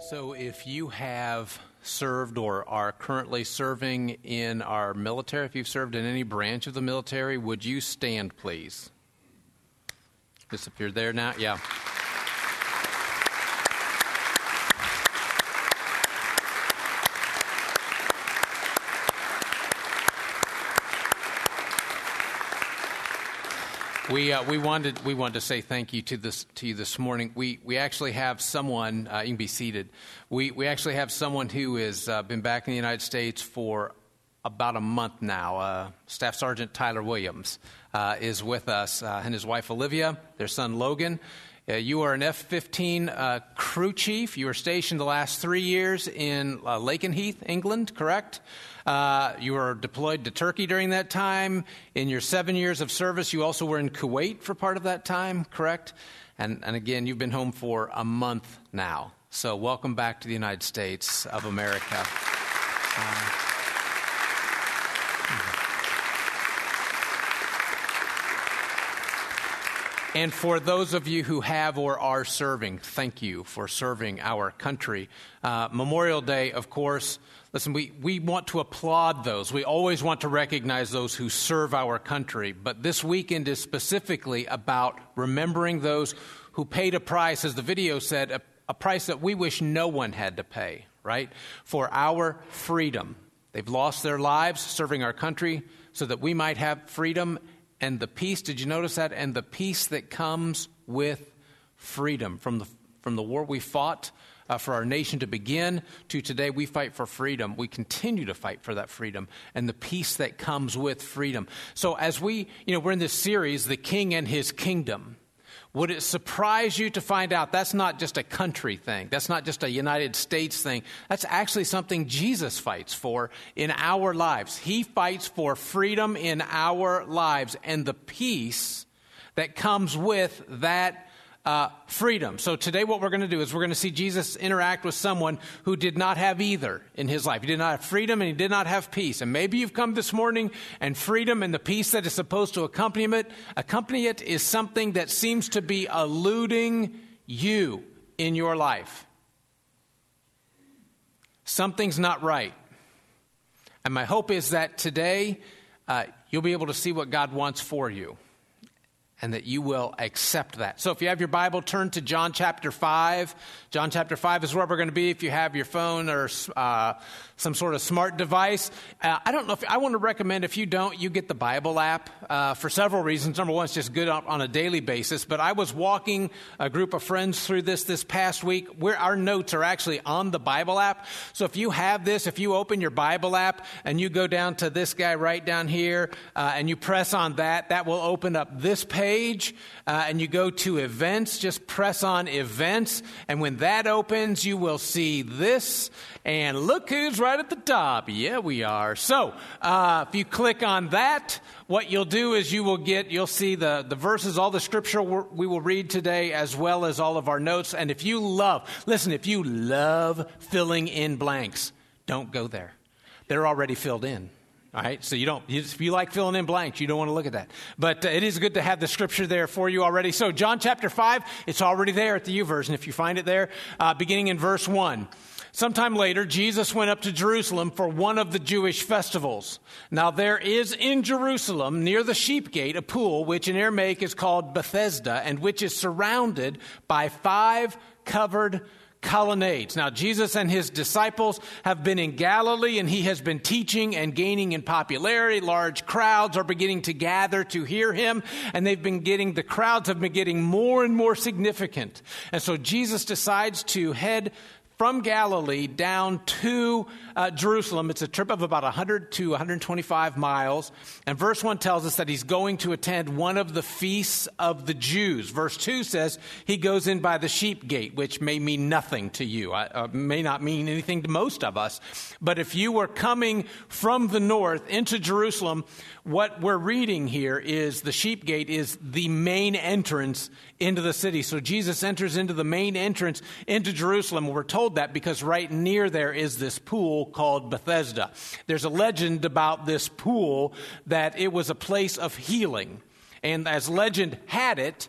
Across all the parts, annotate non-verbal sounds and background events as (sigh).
So, if you have served or are currently serving in our military, if you've served in any branch of the military, would you stand, please? Disappeared there now? Yeah. We, uh, we, wanted, we wanted to say thank you to, this, to you this morning. We, we actually have someone, uh, you can be seated. We, we actually have someone who has uh, been back in the United States for about a month now. Uh, Staff Sergeant Tyler Williams uh, is with us, uh, and his wife Olivia, their son Logan. you are an F 15 crew chief. You were stationed the last three years in Lakenheath, England, correct? Uh, you were deployed to Turkey during that time. In your seven years of service, you also were in Kuwait for part of that time, correct? And, and again, you've been home for a month now. So, welcome back to the United States of America. Uh, And for those of you who have or are serving, thank you for serving our country. Uh, Memorial Day, of course, listen, we, we want to applaud those. We always want to recognize those who serve our country. But this weekend is specifically about remembering those who paid a price, as the video said, a, a price that we wish no one had to pay, right? For our freedom. They've lost their lives serving our country so that we might have freedom and the peace. Did you notice that? And the peace that comes with freedom. From the, from the war we fought uh, for our nation to begin to today, we fight for freedom. We continue to fight for that freedom and the peace that comes with freedom. So, as we, you know, we're in this series, The King and His Kingdom. Would it surprise you to find out that's not just a country thing? That's not just a United States thing. That's actually something Jesus fights for in our lives. He fights for freedom in our lives and the peace that comes with that uh, freedom. So today, what we're going to do is we're going to see Jesus interact with someone who did not have either in his life. He did not have freedom and he did not have peace. And maybe you've come this morning and freedom and the peace that is supposed to accompany it, accompany it is something that seems to be eluding you in your life. Something's not right. And my hope is that today uh, you'll be able to see what God wants for you and that you will accept that. So if you have your Bible, turn to John chapter 5. John chapter 5 is where we're going to be if you have your phone or uh, some sort of smart device. Uh, I don't know if I want to recommend if you don't, you get the Bible app uh, for several reasons. Number one, it's just good on a daily basis. But I was walking a group of friends through this this past week where our notes are actually on the Bible app. So if you have this, if you open your Bible app and you go down to this guy right down here uh, and you press on that, that will open up this page uh, and you go to events, just press on events. And when that opens, you will see this. And look who's right at the top. Yeah, we are. So, uh, if you click on that, what you'll do is you will get, you'll see the, the verses, all the scripture we will read today, as well as all of our notes. And if you love, listen, if you love filling in blanks, don't go there. They're already filled in. All right, so you don't, if you like filling in blanks, you don't want to look at that. But uh, it is good to have the scripture there for you already. So, John chapter 5, it's already there at the YouVersion if you find it there, uh, beginning in verse 1. Sometime later, Jesus went up to Jerusalem for one of the Jewish festivals. Now, there is in Jerusalem, near the sheep gate, a pool which in Aramaic is called Bethesda, and which is surrounded by five covered colonnades. Now, Jesus and his disciples have been in Galilee and he has been teaching and gaining in popularity. Large crowds are beginning to gather to hear him and they've been getting, the crowds have been getting more and more significant. And so Jesus decides to head from Galilee down to uh, Jerusalem. It's a trip of about 100 to 125 miles. And verse 1 tells us that he's going to attend one of the feasts of the Jews. Verse 2 says he goes in by the sheep gate, which may mean nothing to you, uh, may not mean anything to most of us. But if you were coming from the north into Jerusalem, what we're reading here is the sheep gate is the main entrance into the city. So Jesus enters into the main entrance into Jerusalem. We're told that because right near there is this pool called Bethesda. There's a legend about this pool that it was a place of healing. And as legend had it,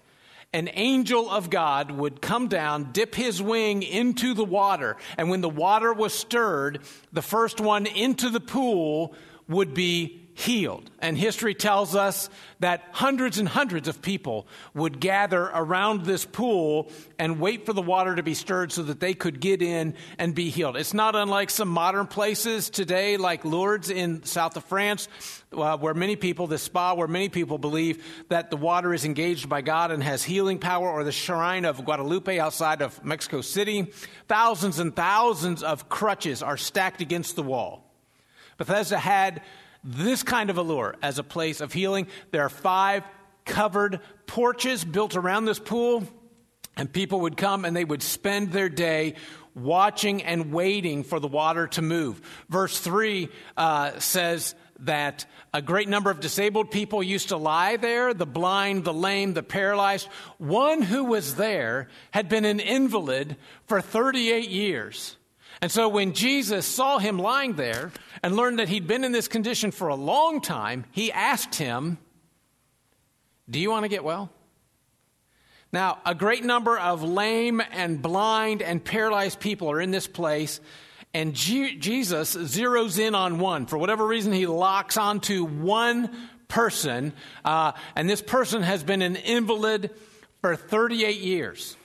an angel of God would come down, dip his wing into the water, and when the water was stirred, the first one into the pool would be healed. And history tells us that hundreds and hundreds of people would gather around this pool and wait for the water to be stirred so that they could get in and be healed. It's not unlike some modern places today, like Lourdes in south of France, uh, where many people, the spa, where many people believe that the water is engaged by God and has healing power, or the shrine of Guadalupe outside of Mexico City. Thousands and thousands of crutches are stacked against the wall. Bethesda had this kind of allure as a place of healing. There are five covered porches built around this pool, and people would come and they would spend their day watching and waiting for the water to move. Verse 3 uh, says, that a great number of disabled people used to lie there the blind, the lame, the paralyzed. One who was there had been an invalid for 38 years. And so when Jesus saw him lying there and learned that he'd been in this condition for a long time, he asked him, Do you want to get well? Now, a great number of lame and blind and paralyzed people are in this place, and G- Jesus zeroes in on one. For whatever reason, he locks onto one person, uh, and this person has been an invalid for 38 years.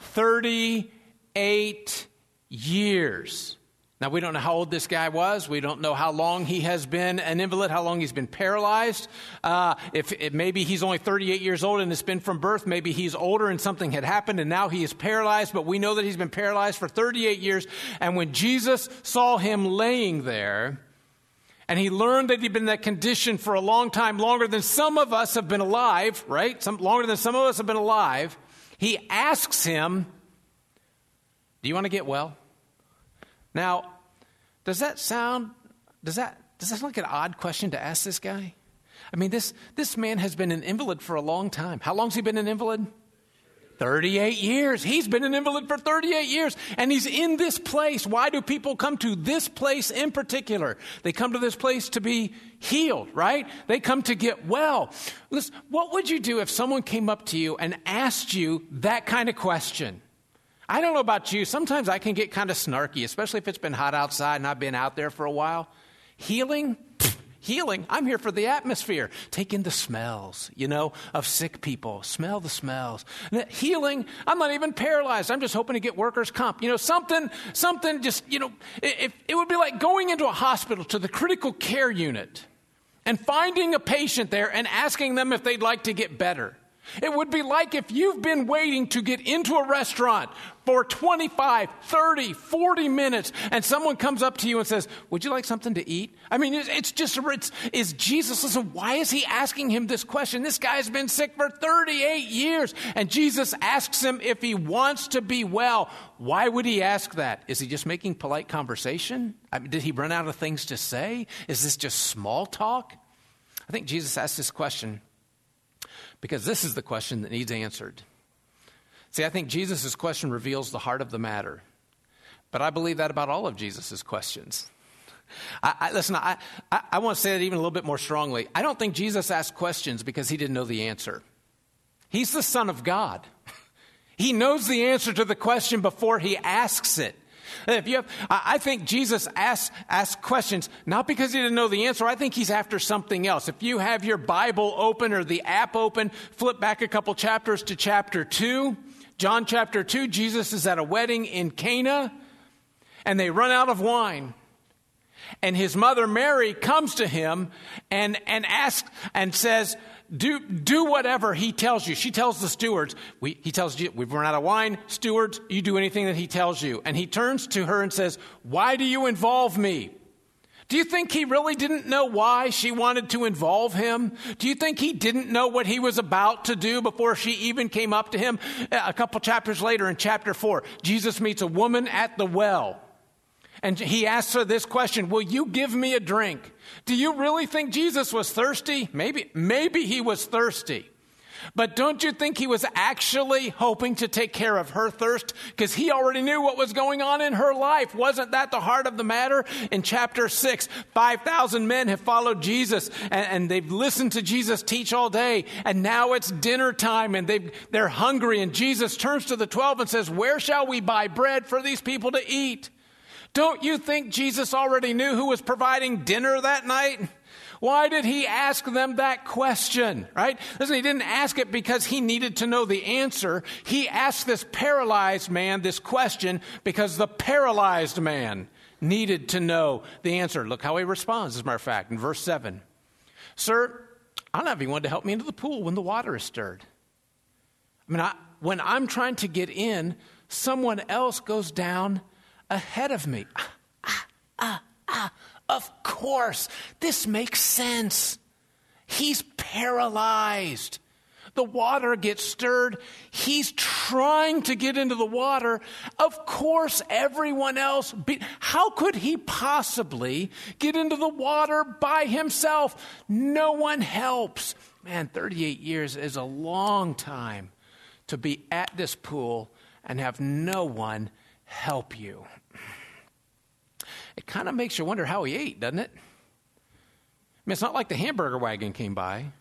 38 years. Now, we don't know how old this guy was. We don't know how long he has been an invalid, how long he's been paralyzed. Uh, if, if, maybe he's only 38 years old and it's been from birth, maybe he's older and something had happened and now he is paralyzed, but we know that he's been paralyzed for 38 years. And when Jesus saw him laying there, and he learned that he'd been in that condition for a long time, longer than some of us have been alive, right? Some, longer than some of us have been alive. He asks him, Do you want to get well? Now, does that sound, does that, does that sound like an odd question to ask this guy? I mean, this, this man has been an invalid for a long time. How long's he been an invalid? 38 years. He's been an invalid for 38 years, and he's in this place. Why do people come to this place in particular? They come to this place to be healed, right? They come to get well. Listen, what would you do if someone came up to you and asked you that kind of question? I don't know about you. Sometimes I can get kind of snarky, especially if it's been hot outside and I've been out there for a while. Healing? healing. I'm here for the atmosphere. Take in the smells, you know, of sick people. Smell the smells. Healing. I'm not even paralyzed. I'm just hoping to get workers' comp. You know, something, something just, you know, it, it would be like going into a hospital to the critical care unit and finding a patient there and asking them if they'd like to get better. It would be like if you've been waiting to get into a restaurant for 25, 30, 40 minutes and someone comes up to you and says, Would you like something to eat? I mean, it's just, it's, is Jesus, listen, why is he asking him this question? This guy's been sick for 38 years. And Jesus asks him if he wants to be well. Why would he ask that? Is he just making polite conversation? I mean, did he run out of things to say? Is this just small talk? I think Jesus asked this question because this is the question that needs answered. See, I think Jesus' question reveals the heart of the matter. But I believe that about all of Jesus' questions. I, I, listen, I, I, I want to say that even a little bit more strongly. I don't think Jesus asked questions because he didn't know the answer. He's the Son of God. (laughs) He knows the answer to the question before he asks it. If you have, I think Jesus asks, asks questions not because he didn't know the answer. I think he's after something else. If you have your Bible open or the app open, flip back a couple chapters to chapter 2. John chapter 2, Jesus is at a wedding in Cana and they run out of wine. And his mother Mary comes to him and, and asks and says, do, do whatever he tells you. She tells the stewards, we, he tells you, we've run out of wine. Stewards, you do anything that he tells you. And he turns to her and says, Why do you involve me? Do you think he really didn't know why she wanted to involve him? Do you think he didn't know what he was about to do before she even came up to him? A couple chapters later in chapter 4, Jesus meets a woman at the well. And he asks her this question Will you give me a drink? Do you really think Jesus was thirsty? Maybe, maybe he was thirsty. But don't you think he was actually hoping to take care of her thirst? Because he already knew what was going on in her life. Wasn't that the heart of the matter? In chapter 6, 5,000 men have followed Jesus and, and, they've listened to Jesus teach all day. And now it's dinner time and they they're hungry. And Jesus turns to the 12 and says, Where shall we buy bread for these people to eat? Don't you think Jesus already knew who was providing dinner that night? Why did he ask them that question, right? Listen, he didn't ask it because he needed to know the answer. He asked this paralyzed man this question because the paralyzed man needed to know the answer. Look how he responds, as a matter of fact, in verse 7. Sir, I don't have anyone to help me into the pool when the water is stirred. I mean, I, when I'm trying to get in, someone else goes down ahead of me. Ah, ah, ah, ah. Of course, this makes sense. He's paralyzed. The water gets stirred. He's trying to get into the water. Of course, everyone else. Be, how could he possibly get into the water by himself? No one helps. Man, 38 years is a long time to be at this pool and have no one help you it kind of makes you wonder how he ate, doesn't it? I mean, it's not like the hamburger wagon came by,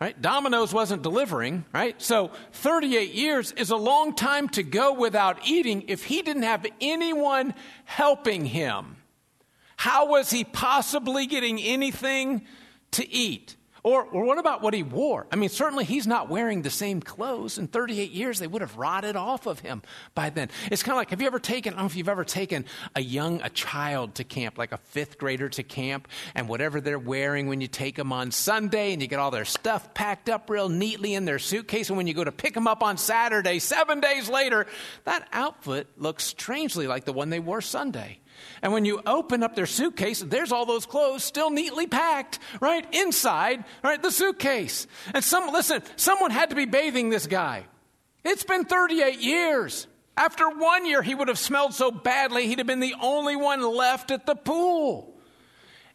right? Domino's wasn't delivering, right? So 38 years is a long time to go without eating if he didn't have anyone helping him. How was he possibly getting anything to eat? Or, or what about what he wore? I mean, certainly he's not wearing the same clothes. In 38 years, they would have rotted off of him by then. It's kind of like have you ever taken, I don't know if you've ever taken a young, a child to camp, like a fifth grader to camp, and whatever they're wearing when you take them on Sunday, and you get all their stuff packed up real neatly in their suitcase, and when you go to pick them up on Saturday, seven days later, that outfit looks strangely like the one they wore Sunday. And when you open up their suitcase, there's all those clothes still neatly packed, right? Inside, right? The suitcase. And some, listen, someone had to be bathing this guy. It's been 38 years. After one year, he would have smelled so badly, he'd have been the only one left at the pool.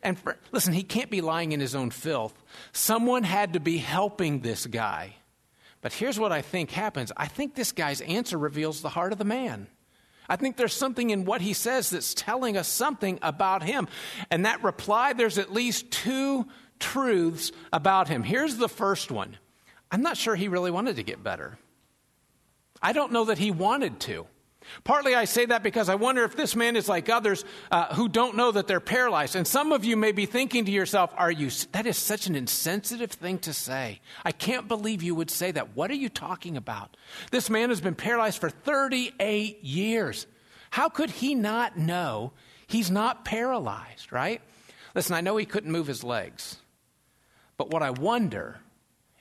And for, listen, he can't be lying in his own filth. Someone had to be helping this guy. But here's what I think happens I think this guy's answer reveals the heart of the man. I think there's something in what he says that's telling us something about him. And that reply, there's at least two truths about him. Here's the first one I'm not sure he really wanted to get better. I don't know that he wanted to. Partly I say that because I wonder if this man is like others uh, who don't know that they're paralyzed. And some of you may be thinking to yourself, are you, that is such an insensitive thing to say. I can't believe you would say that. What are you talking about? This man has been paralyzed for 38 years. How could he not know he's not paralyzed, right? Listen, I know he couldn't move his legs. But what I wonder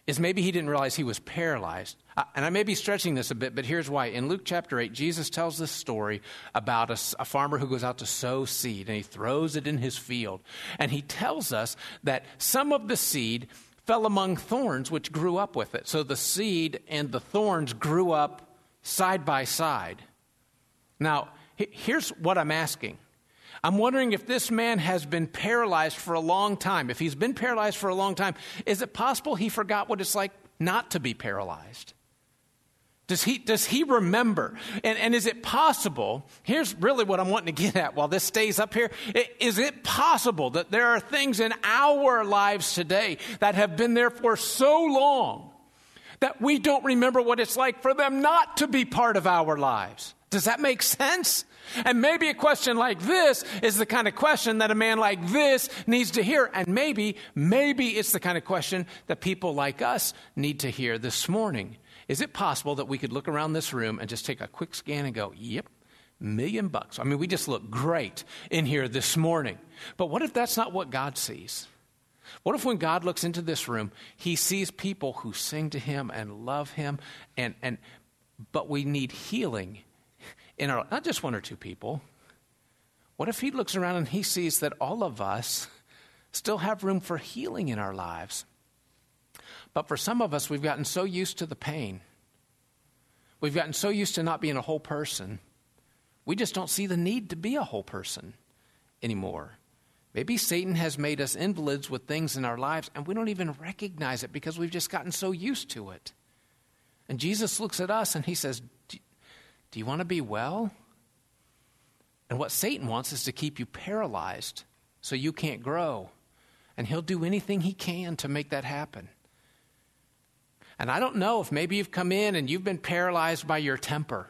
is maybe he didn't realize he was paralyzed and I may be stretching this a bit, but here's why. In Luke chapter 8, Jesus tells this story about a, a, farmer who goes out to sow seed and he throws it in his field. And he tells us that some of the seed fell among thorns which grew up with it. So the seed and the thorns grew up side by side. Now, here's what I'm asking. I'm wondering if this man has been paralyzed for a long time. If he's been paralyzed for a long time, is it possible he forgot what it's like not to be paralyzed? Does he, does he remember? And, and is it possible? Here's really what I'm wanting to get at while this stays up here. Is it possible that there are things in our lives today that have been there for so long that we don't remember what it's like for them not to be part of our lives? Does that make sense? And maybe a question like this is the kind of question that a man like this needs to hear. And maybe, maybe it's the kind of question that people like us need to hear this morning. Is it possible that we could look around this room and just take a quick scan and go, yep, million bucks? I mean, we just look great in here this morning. But what if that's not what God sees? What if when God looks into this room, he sees people who sing to him and love him and, and but we need healing in our not just one or two people. What if he looks around and he sees that all of us still have room for healing in our lives? But for some of us, we've gotten so used to the pain. We've gotten so used to not being a whole person. We just don't see the need to be a whole person anymore. Maybe Satan has made us invalids with things in our lives and we don't even recognize it because we've just gotten so used to it. And Jesus looks at us and he says, Do you want to be well? And what Satan wants is to keep you paralyzed so you can't grow. And he'll do anything he can to make that happen. And I don't know if maybe you've come in and you've been paralyzed by your temper.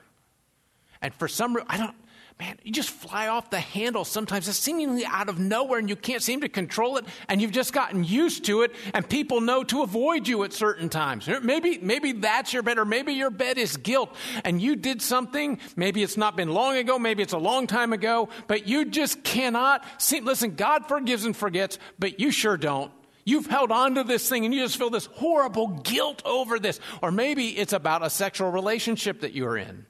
And for some reason, I don't, man, you just fly off the handle sometimes. It's seemingly out of nowhere and you can't seem to control it and you've just gotten used to it and people know to avoid you at certain times. Maybe, maybe that's your bed or maybe your bed is guilt and you did something. Maybe it's not been long ago. Maybe it's a long time ago, but you just cannot see. Listen, God forgives and forgets, but you sure don't. You've held on to this thing and you just feel this horrible guilt over this. Or maybe it's about a sexual relationship that you're in.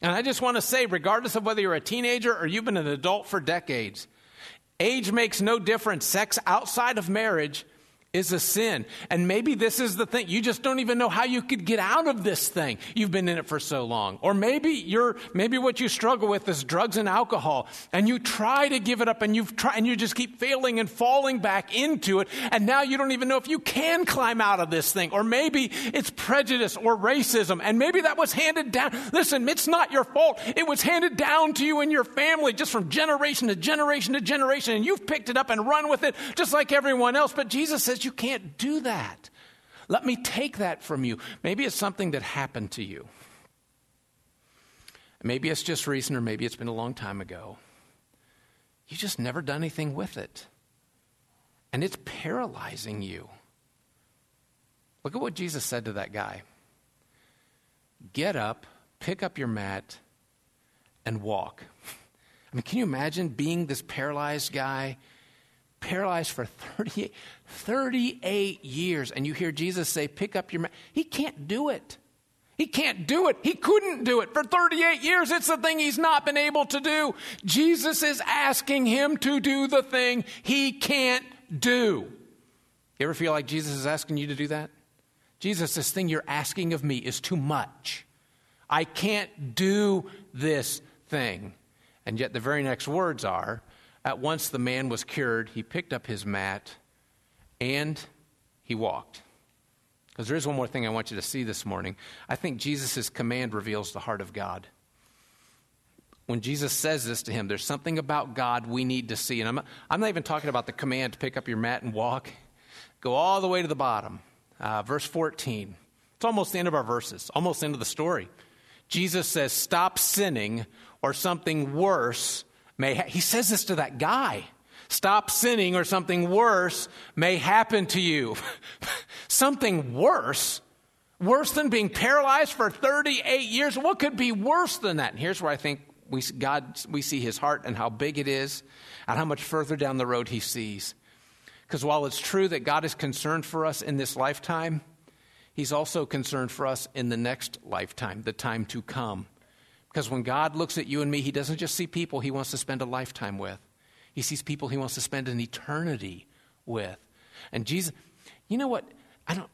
And I just want to say, regardless of whether you're a teenager or you've been an adult for decades, age makes no difference. Sex outside of marriage is a sin. And maybe this is the thing. You just don't even know how you could get out of this thing. You've been in it for so long. Or maybe you're, maybe what you struggle with is drugs and alcohol. And you try to give it up and you've tried, and you just keep failing and falling back into it. And now you don't even know if you can climb out of this thing. Or maybe it's prejudice or racism. And maybe that was handed down. Listen, it's not your fault. It was handed down to you and your family just from generation to generation to generation. And you've picked it up and run with it just like everyone else. But Jesus says, you can't do that. Let me take that from you. Maybe it's something that happened to you. Maybe it's just recent, or maybe it's been a long time ago. You just never done anything with it. And it's paralyzing you. Look at what Jesus said to that guy Get up, pick up your mat, and walk. (laughs) I mean, can you imagine being this paralyzed guy paralyzed for 38, 38 years, and you hear Jesus say, Pick up your mat. He can't do it. He can't do it. He couldn't do it. For 38 years, it's the thing he's not been able to do. Jesus is asking him to do the thing he can't do. You ever feel like Jesus is asking you to do that? Jesus, this thing you're asking of me is too much. I can't do this thing. And yet the very next words are, at once the man was cured, he picked up his mat and he walked. Because there is one more thing I want you to see this morning. I think Jesus' command reveals the heart of God. When Jesus says this to him, there's something about God we need to see. And I'm, I'm not even talking about the command to pick up your mat and walk. Go all the way to the bottom. Uh, verse 14. It's almost the end of our verses, almost the end of the story. Jesus says, Stop sinning, or something worse may ha- he says this to that guy. Stop sinning or something worse may happen to you. (laughs) Something worse? Worse than being paralyzed for 38 years? What could be worse than that? And here's where i think we god we see his heart and how big it is and how much further down the road he sees. Because while it's true that god is concerned for us in this lifetime he's also concerned for us in the next lifetime the time to come because when God looks at you and me, He doesn't just see people He wants to spend a lifetime with, He sees people He wants to spend an eternity with. And Jesus, you know what? I don't,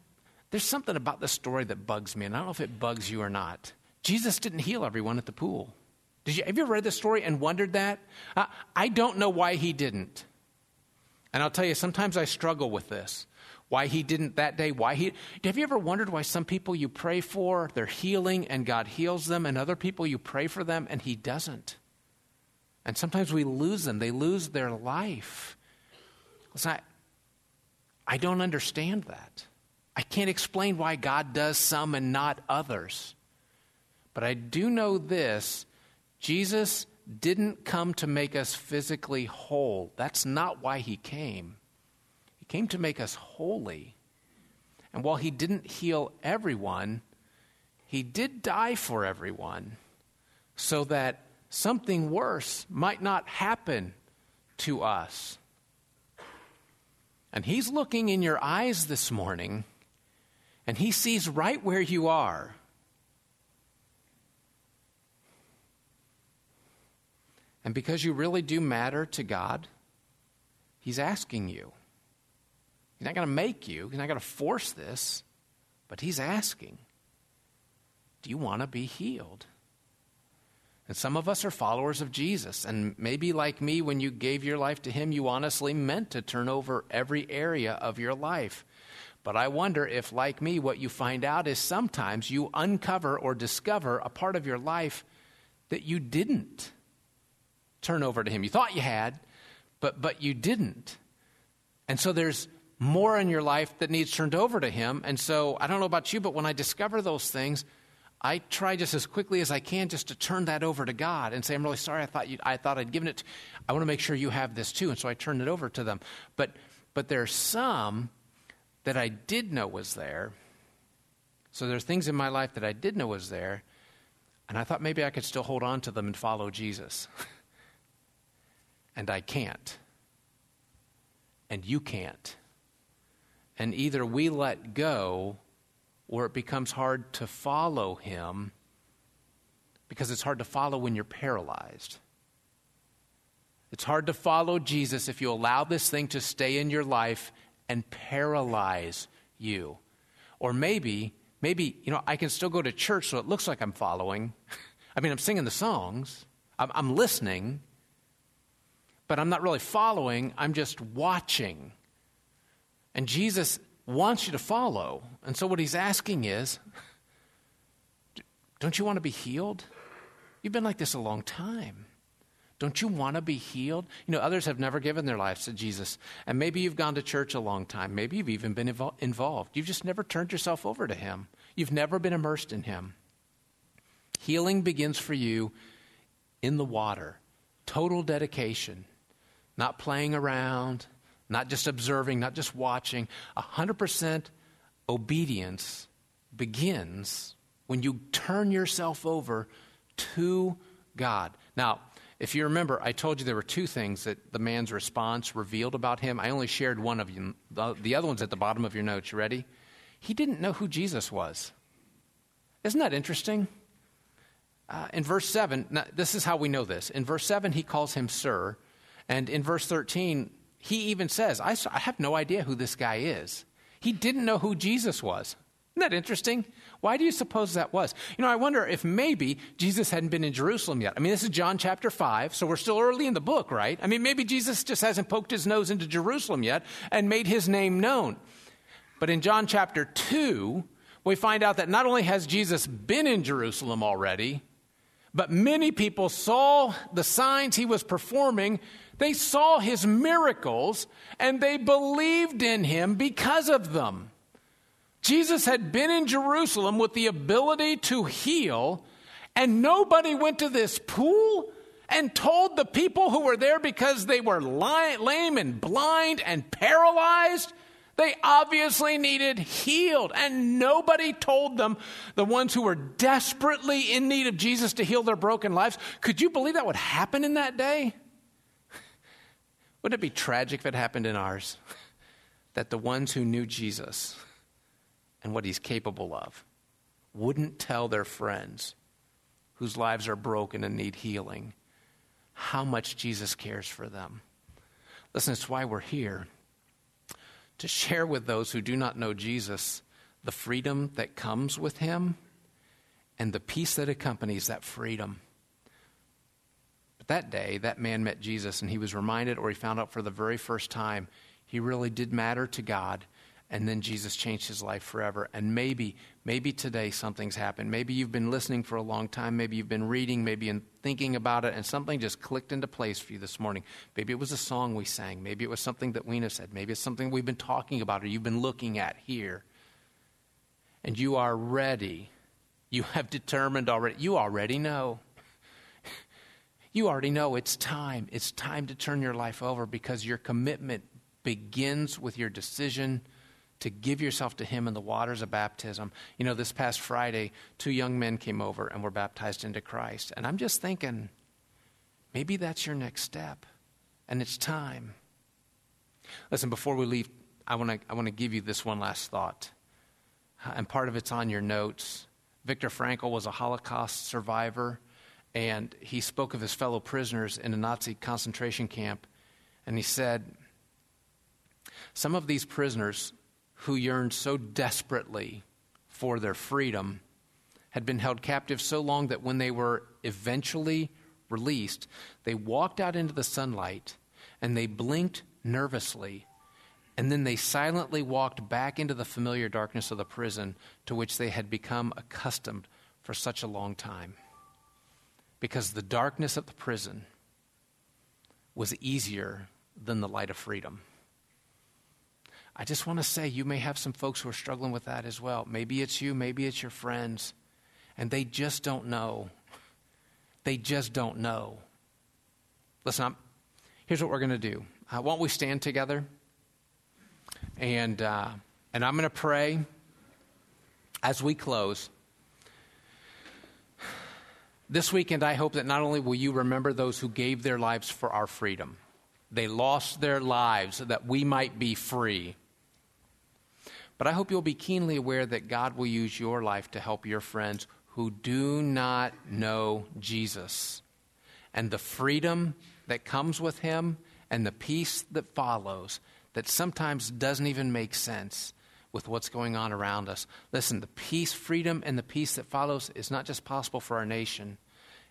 there's something about this story that bugs me, and I don't know if it bugs you or not. Jesus didn't heal everyone at the pool. Did you, have you ever read this story and wondered that? Uh, I don't know why he didn't. And I'll tell you, sometimes I struggle with this why he didn't that day, why he. Have you ever wondered why some people you pray for, they're healing and God heals them, and other people you pray for them and he doesn't? And sometimes we lose them, they lose their life. Listen, I, I don't understand that. I can't explain why God does some and not others. But I do know this Jesus didn't come to make us physically whole. That's not why he came came to make us holy. And while he didn't heal everyone, he did die for everyone so that something worse might not happen to us. And he's looking in your eyes this morning, and he sees right where you are. And because you really do matter to God, he's asking you He's not going to make you, he's not going to force this, but he's asking, Do you want to be healed? And some of us are followers of Jesus. And maybe, like me, when you gave your life to him, you honestly meant to turn over every area of your life. But I wonder if, like me, what you find out is sometimes you uncover or discover a part of your life that you didn't turn over to Him. You thought you had, but, but you didn't. And so there's more in your life that needs turned over to Him. And so I don't know about you, but when I discover those things, I try just as quickly as I can just to turn that over to God and say, I'm really sorry. I thought, you, I thought I'd given it. To, I want to make sure you have this too. And so I turned it over to them. But, but there are some that I did know was there. So there are things in my life that I did know was there. And I thought maybe I could still hold on to them and follow Jesus. (laughs) and I can't. And you can't. And either we let go or it becomes hard to follow him because it's hard to follow when you're paralyzed. It's hard to follow Jesus if you allow this thing to stay in your life and paralyze you. Or maybe, maybe, you know, I can still go to church so it looks like I'm following. (laughs) I mean, I'm singing the songs, I'm, I'm listening, but I'm not really following, I'm just watching. And Jesus wants you to follow. And so what he's asking is, don't you want to be healed? You've been like this a long time. Don't you want to be healed? You know, others have never given their lives to Jesus. And maybe you've gone to church a long time. Maybe you've even been involved. You've just never turned yourself over to Him. You've never been immersed in Him. Healing begins for you in the water, total dedication, not playing around, not just observing, not just watching. 100% obedience begins when you turn yourself over to God. Now, if you remember, I told you there were two things that the man's response revealed about him. I only shared one of them. The other one's at the bottom of your notes. You ready? He didn't know who Jesus was. Isn't that interesting? Uh, in verse 7, now, this is how we know this. In verse 7, he calls him Sir. And in verse 13, he even says, I, I have no idea who this guy is. He didn't know who Jesus was. Isn't that interesting? Why do you suppose that was? You know, I wonder if maybe Jesus hadn't been in Jerusalem yet. I mean, this is John chapter 5, so we're still early in the book, right? I mean, maybe Jesus just hasn't poked his nose into Jerusalem yet and made his name known. But in John chapter 2, we find out that not only has Jesus been in Jerusalem already, but many people saw the signs he was performing. They saw his miracles and they believed in him because of them. Jesus had been in Jerusalem with the ability to heal, and nobody went to this pool and told the people who were there because they were lame and blind and paralyzed. They obviously needed healed, and nobody told them, the ones who were desperately in need of Jesus to heal their broken lives. Could you believe that would happen in that day? Wouldn't it be tragic if it happened in ours? (laughs) That the ones who knew Jesus and what he's capable of wouldn't tell their friends whose lives are broken and need healing how much Jesus cares for them. Listen, it's why we're here to share with those who do not know Jesus the freedom that comes with him and the peace that accompanies that freedom. That day, that man met Jesus and he was reminded, or he found out for the very first time, he really did matter to God and then Jesus changed his life forever. And maybe, maybe today something's happened. Maybe you've been listening for a long time. Maybe you've been reading, maybe in thinking about it, and something just clicked into place for you this morning. Maybe it was a song we sang. Maybe it was something that Weena said. Maybe it's something we've been talking about or you've been looking at here. And you are ready. You have determined already. You already know. You already know it's time. It's time to turn your life over because your commitment begins with your decision to give yourself to Him in the waters of baptism. You know, this past Friday, two young men came over and were baptized into Christ. And I'm just thinking, maybe that's your next step, and it's time. Listen, before we leave, I want to I want to give you this one last thought, and part of it's on your notes. Viktor Frankl was a Holocaust survivor, and he spoke of his fellow prisoners in a Nazi concentration camp, and he said, Some of these prisoners who yearned so desperately for their freedom had been held captive so long that when they were eventually released, they walked out into the sunlight and they blinked nervously And then they silently walked back into the familiar darkness of the prison to which they had become accustomed for such a long time. Because the darkness of the prison was easier than the light of freedom. I just want to say you may have some folks who are struggling with that as well. Maybe it's you, maybe it's your friends, and they just don't know. They just don't know. Listen, I'm, here's what we're going to do. Uh, why don't we stand together? And, uh, and I'm going to pray as we close. This weekend, I hope that not only will you remember those who gave their lives for our freedom, they lost their lives that we might be free. But I hope you'll be keenly aware that God will use your life to help your friends who do not know Jesus. And the freedom that comes with Him and the peace that follows that sometimes doesn't even make sense with what's going on around us. Listen, the peace, freedom, and the peace that follows is not just possible for our nation,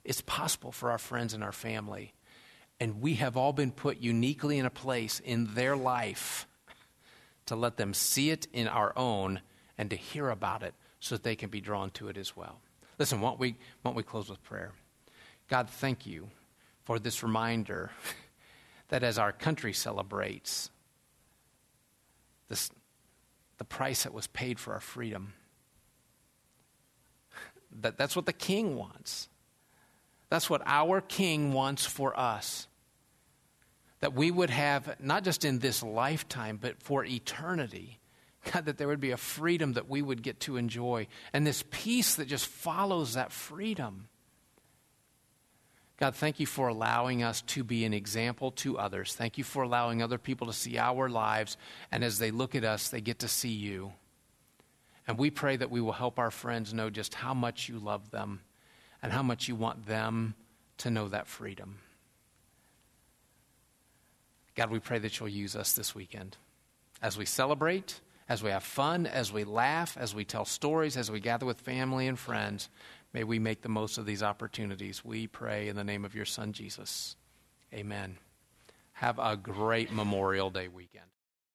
it's possible for our friends and our family. And we have all been put uniquely in a place in their life to let them see it in our own and to hear about it so that they can be drawn to it as well. Listen, why don't we, why don't we close with prayer? God, thank you for this reminder (laughs) that as our country celebrates this, the price that was paid for our freedom, that, that's what the king wants. That's what our king wants for us that we would have, not just in this lifetime, but for eternity. (laughs) God, that there would be a freedom that we would get to enjoy, and this peace that just follows that freedom. God, thank you for allowing us to be an example to others. Thank you for allowing other people to see our lives, and as they look at us, they get to see you. And we pray that we will help our friends know just how much you love them and how much you want them to know that freedom. God, we pray that you'll use us this weekend as we celebrate, as we have fun, as we laugh, as we tell stories, as we gather with family and friends. May we make the most of these opportunities. We pray in the name of your Son, Jesus. Amen. Have a great Memorial Day weekend.